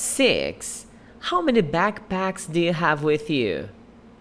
Six. How many backpacks do you have with you?